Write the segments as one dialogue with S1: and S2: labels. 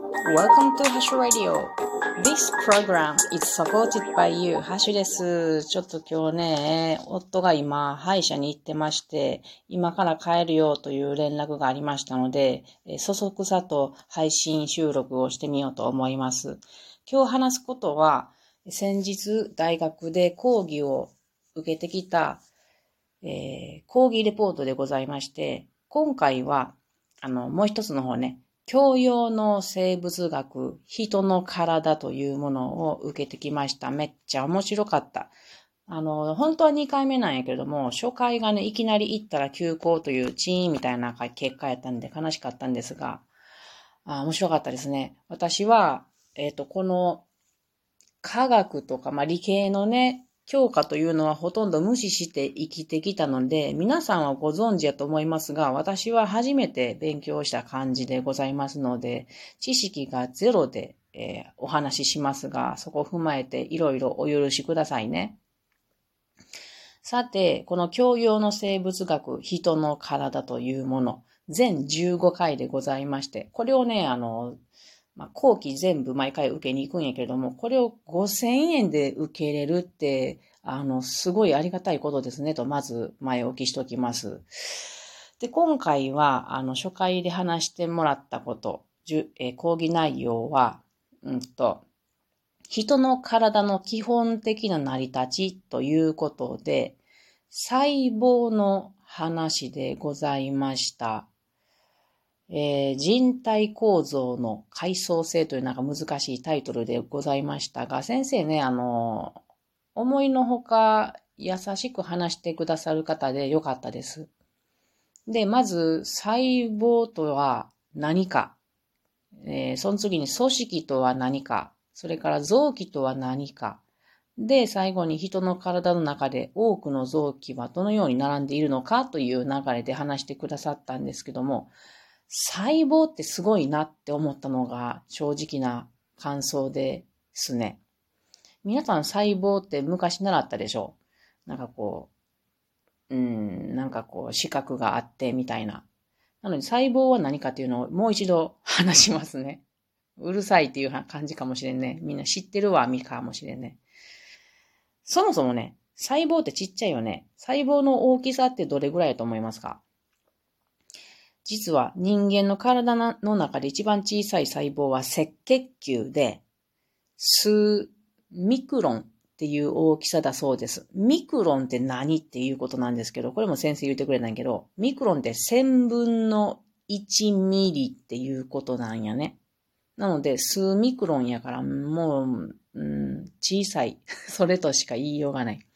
S1: Welcome to Hash Radio. This program is supported by you. ハッシュです。ちょっと今日ね、夫が今、歯医者に行ってまして、今から帰るよという連絡がありましたので、そそくさと配信収録をしてみようと思います。今日話すことは、先日大学で講義を受けてきた、えー、講義レポートでございまして、今回は、あの、もう一つの方ね、教養の生物学、人の体というものを受けてきました。めっちゃ面白かった。あの、本当は2回目なんやけれども、初回がね、いきなり行ったら休校というチーンみたいな結果やったんで悲しかったんですが、あ面白かったですね。私は、えっ、ー、と、この科学とか、まあ、理系のね、教科というのはほとんど無視して生きてきたので、皆さんはご存知やと思いますが、私は初めて勉強した感じでございますので、知識がゼロで、えー、お話ししますが、そこを踏まえていろいろお許しくださいね。さて、この教養の生物学、人の体というもの、全15回でございまして、これをね、あの、まあ、後期全部毎回受けに行くんやけれども、これを5000円で受けれるって、あの、すごいありがたいことですねと、まず前置きしておきます。で、今回は、あの、初回で話してもらったこと、え講義内容は、うんと、人の体の基本的な成り立ちということで、細胞の話でございました。えー、人体構造の階層性というなんか難しいタイトルでございましたが、先生ね、あの、思いのほか優しく話してくださる方でよかったです。で、まず、細胞とは何か、えー、その次に組織とは何か、それから臓器とは何か、で、最後に人の体の中で多くの臓器はどのように並んでいるのかという流れで話してくださったんですけども、細胞ってすごいなって思ったのが正直な感想ですね。皆さん細胞って昔習ったでしょ？なんかこう、うん、なんかこう、視覚があってみたいな。なので細胞は何かっていうのをもう一度話しますね。うるさいっていう感じかもしれんね。みんな知ってるわ、みかもしれんね。そもそもね、細胞ってちっちゃいよね。細胞の大きさってどれぐらいだと思いますか？実は人間の体の中で一番小さい細胞は赤血球で、数ミクロンっていう大きさだそうです。ミクロンって何っていうことなんですけど、これも先生言ってくれないけど、ミクロンって1000分の1ミリっていうことなんやね。なので、数ミクロンやから、もう、うん、小さい。それとしか言いようがない。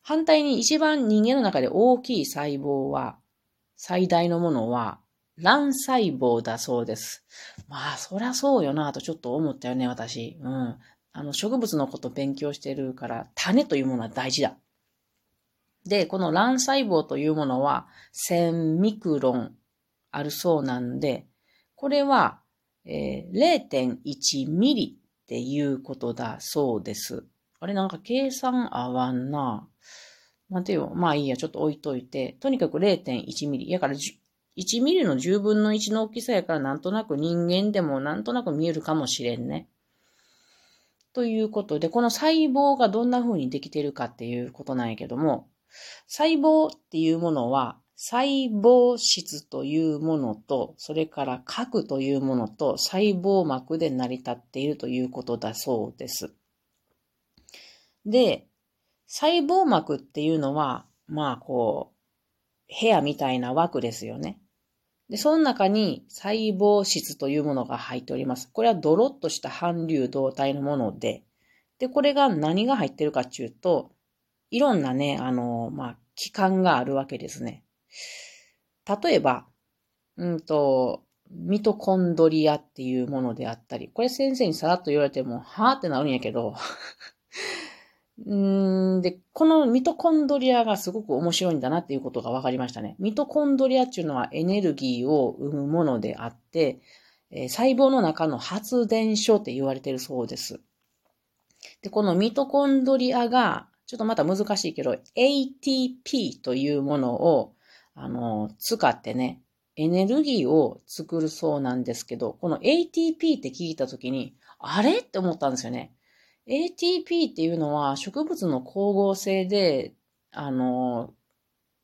S1: 反対に一番人間の中で大きい細胞は、最大のものは、卵細胞だそうです。まあ、そりゃそうよなとちょっと思ったよね、私。うん。あの、植物のこと勉強してるから、種というものは大事だ。で、この卵細胞というものは1000ミクロンあるそうなんで、これは、えー、0.1ミリっていうことだそうです。あれなんか計算合わんな。なんていうまあいいや、ちょっと置いといて、とにかく0.1ミリ。やから1ミリの10分の1の大きさやからなんとなく人間でもなんとなく見えるかもしれんね。ということで、この細胞がどんな風にできてるかっていうことなんやけども、細胞っていうものは、細胞質というものと、それから核というものと細胞膜で成り立っているということだそうです。で、細胞膜っていうのは、まあこう、部屋みたいな枠ですよね。で、その中に細胞質というものが入っております。これはドロッとした反流動体のもので、で、これが何が入ってるかっていうと、いろんなね、あの、まあ、器官があるわけですね。例えば、うんと、ミトコンドリアっていうものであったり、これ先生にさらっと言われても、はぁってなるんやけど、うんで、このミトコンドリアがすごく面白いんだなっていうことが分かりましたね。ミトコンドリアっていうのはエネルギーを生むものであって、えー、細胞の中の発電所って言われてるそうです。で、このミトコンドリアが、ちょっとまた難しいけど、ATP というものを、あの、使ってね、エネルギーを作るそうなんですけど、この ATP って聞いたときに、あれ？って思ったんですよね。ATP っていうのは植物の光合成で、あの、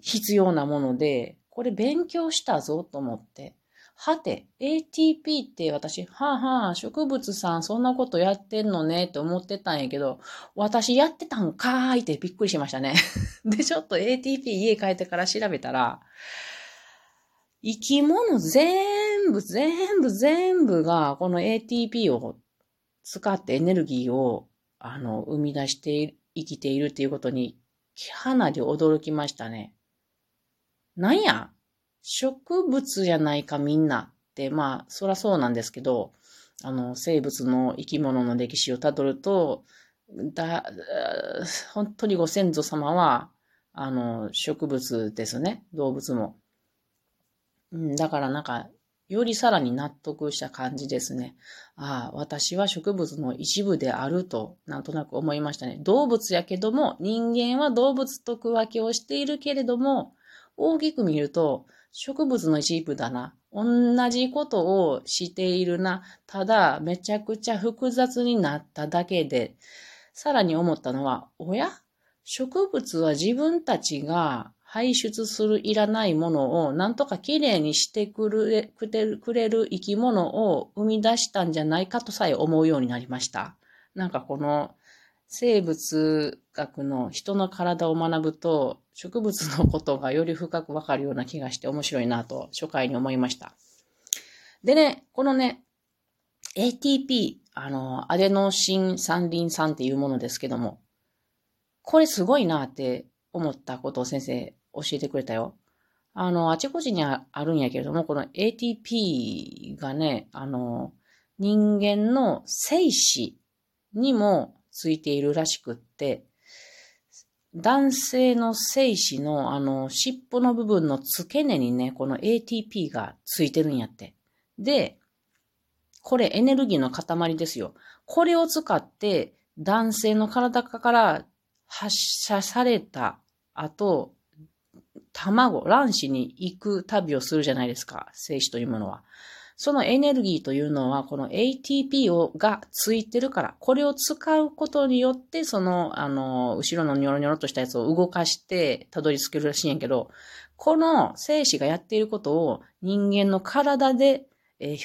S1: 必要なもので、これ勉強したぞと思って。はて、ATP って私、はあはあ、植物さんそんなことやってんのねって思ってたんやけど、私やってたんかーいってびっくりしましたね。で、ちょっと ATP 家帰ってから調べたら、生き物全部、全部、全部がこの ATP を使ってエネルギーを、あの、生み出して生きているっていうことに、かなり驚きましたね。なんや？植物じゃないかみんなって、まあ、そらそうなんですけど、あの、生物の生き物の歴史をたどると、だ、本当にご先祖様は、あの、植物ですね。動物も。うん、だからなんか、よりさらに納得した感じですね。ああ、私は植物の一部であると、なんとなく思いましたね。動物やけども、人間は動物と区分けをしているけれども、大きく見ると、植物の一部だな。同じことをしているな。ただ、めちゃくちゃ複雑になっただけで、さらに思ったのは、おや？植物は自分たちが排出するいらないものをなんとかきれいにしてくれくれる生き物を生み出したんじゃないかとさえ思うようになりました。なんかこの生物学の人の体を学ぶと植物のことがより深くわかるような気がして面白いなと初回に思いました。でね、このね、ATP、あの、アデノシン三リン酸っていうものですけども、これすごいなって思ったことを先生教えてくれたよ。あの、あちこちにあるんやけれども、この ATP がね、あの、人間の精子にもついているらしくって、男性の精子のあの尻尾の部分の付け根にね、この ATP がついてるんやって。で、これエネルギーの塊ですよ。これを使って男性の体から発射された後、卵、卵子に行く旅をするじゃないですか。精子というものは。そのエネルギーというのは、この ATP をがついてるから、これを使うことによって、その、あの、後ろのニョロニョロとしたやつを動かして、たどり着けるらしいんやけど、この精子がやっていることを人間の体で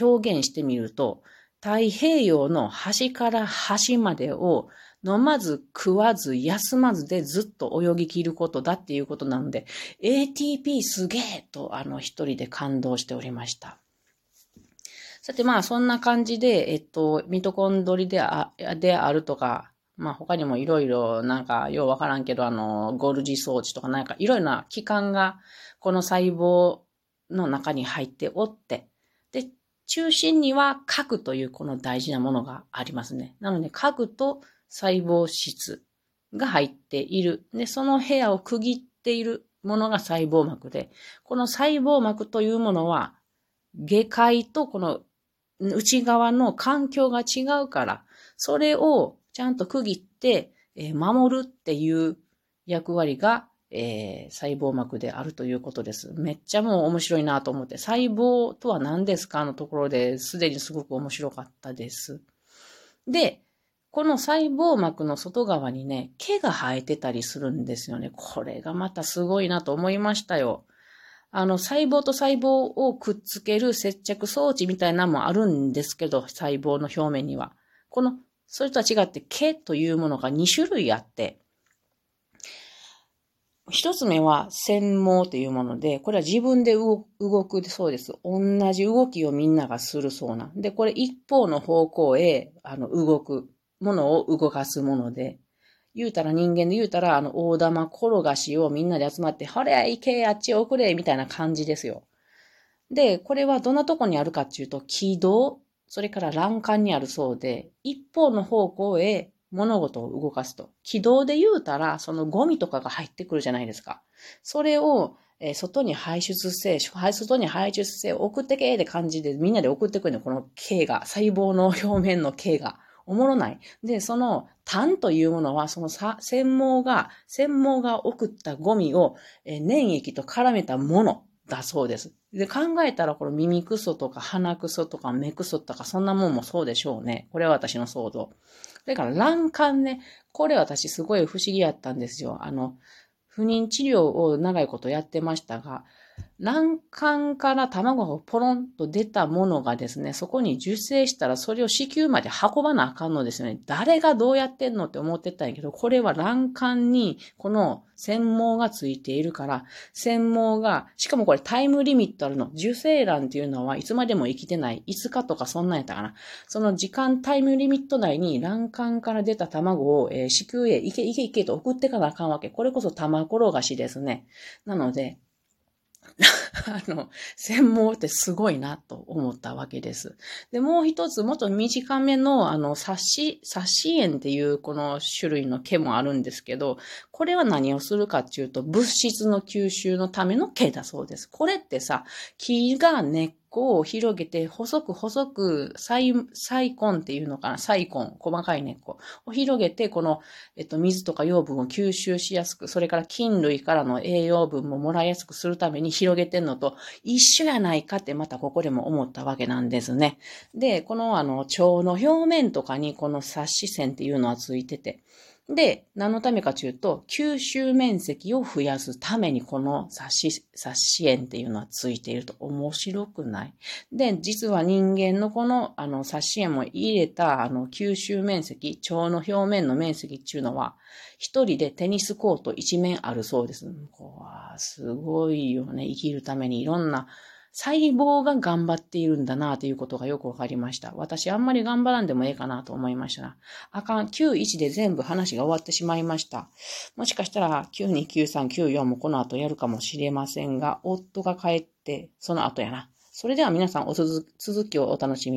S1: 表現してみると、太平洋の端から端までを飲まず食わず休まずでずっと泳ぎ切ることだっていうことなので、ATP すげえとあの一人で感動しておりました。さてまあそんな感じで、えっと、ミトコンドリであであるとか、まあ他にもいろいろなんかようわからんけどあの、ゴルジ装置とかなんかいろいろな器官がこの細胞の中に入っておって、で、中心には核というこの大事なものがありますね。なので核と細胞質が入っている。で、その部屋を区切っているものが細胞膜で、この細胞膜というものは、下界とこの内側の環境が違うから、それをちゃんと区切って、え守るっていう役割が、えー、細胞膜であるということです。めっちゃもう面白いなと思って、細胞とは何ですかのところですでにすごく面白かったです。で、この細胞膜の外側にね、毛が生えてたりするんですよね。これがまたすごいなと思いましたよ。あの、細胞と細胞をくっつける接着装置みたいなのもあるんですけど、細胞の表面には。この、それとは違って毛というものが2種類あって、一つ目は専門というもので、これは自分で動くそうです。同じ動きをみんながするそうなん。で、これ一方の方向へ、あの、動く。ものを動かすもので、言うたら人間で言うたら、あの、大玉転がしをみんなで集まって、ほれ、行け、あっち送れ、みたいな感じですよ。で、これはどんなとこにあるかっていうと、軌道、それから欄干にあるそうで、一方の方向へ物事を動かすと。軌道で言うたら、そのゴミとかが入ってくるじゃないですか。それを、えー、外に排出せ、外に排出せ、送ってけって感じでみんなで送ってくるの、この毛が、細胞の表面の毛が。おもろない。で、その痰というものは、そのさ専門が、専門が送ったゴミを、え粘液と絡めたものだそうです。で、考えたらこの耳くそとか鼻くそとか目くそとかそんなもんもそうでしょうね。これは私の想像。だから卵管ね、これ私すごい不思議やったんですよ。あの、不妊治療を長いことやってましたが、卵管から卵がポロンと出たものがですね、そこに受精したらそれを子宮まで運ばなあかんのですよね。誰がどうやってんのって思ってたんやけど、これは卵管にこの繊毛がついているから、繊毛が、しかもこれタイムリミットあるの。受精卵っていうのはいつまでも生きてない。5日とかそんなんやったかな。その時間タイムリミット内に卵管から出た卵を、えー、子宮へ行け行け行けと送ってかなあかんわけ。これこそ玉転がしですね。なので、あの、専門ってすごいなと思ったわけです。で、もう一つ、もっと短めの、あの、冊子、冊子炎っていうこの種類の毛もあるんですけど、これは何をするかっていうと、物質の吸収のための毛だそうです。これってさ、木が根っこを広げて、細く細く、細、細根っていうのかな？細根、細かい根っこ。を広げて、この、えっと、水とか養分を吸収しやすく、それから菌類からの栄養分ももらいやすくするために広げてんのと一緒やないかってまたここでも思ったわけなんですね。で、このあの、腸の表面とかにこの冊子線っていうのはついてて、で、何のためかというと、吸収面積を増やすためにこの冊子、冊子円っていうのはついていると面白くない。で、実は人間のこの、あの、冊子円も入れた、あの、吸収面積、腸の表面の面積っていうのは、一人でテニスコート一面あるそうです。こわすごいよね。生きるためにいろんな、細胞が頑張っているんだなということがよくわかりました。私あんまり頑張らんでもええかなと思いましたな。あかん、91で全部話が終わってしまいました。もしかしたら92、93、94もこの後やるかもしれませんが、夫が帰ってその後やな。それでは皆さんお続きをお楽しみ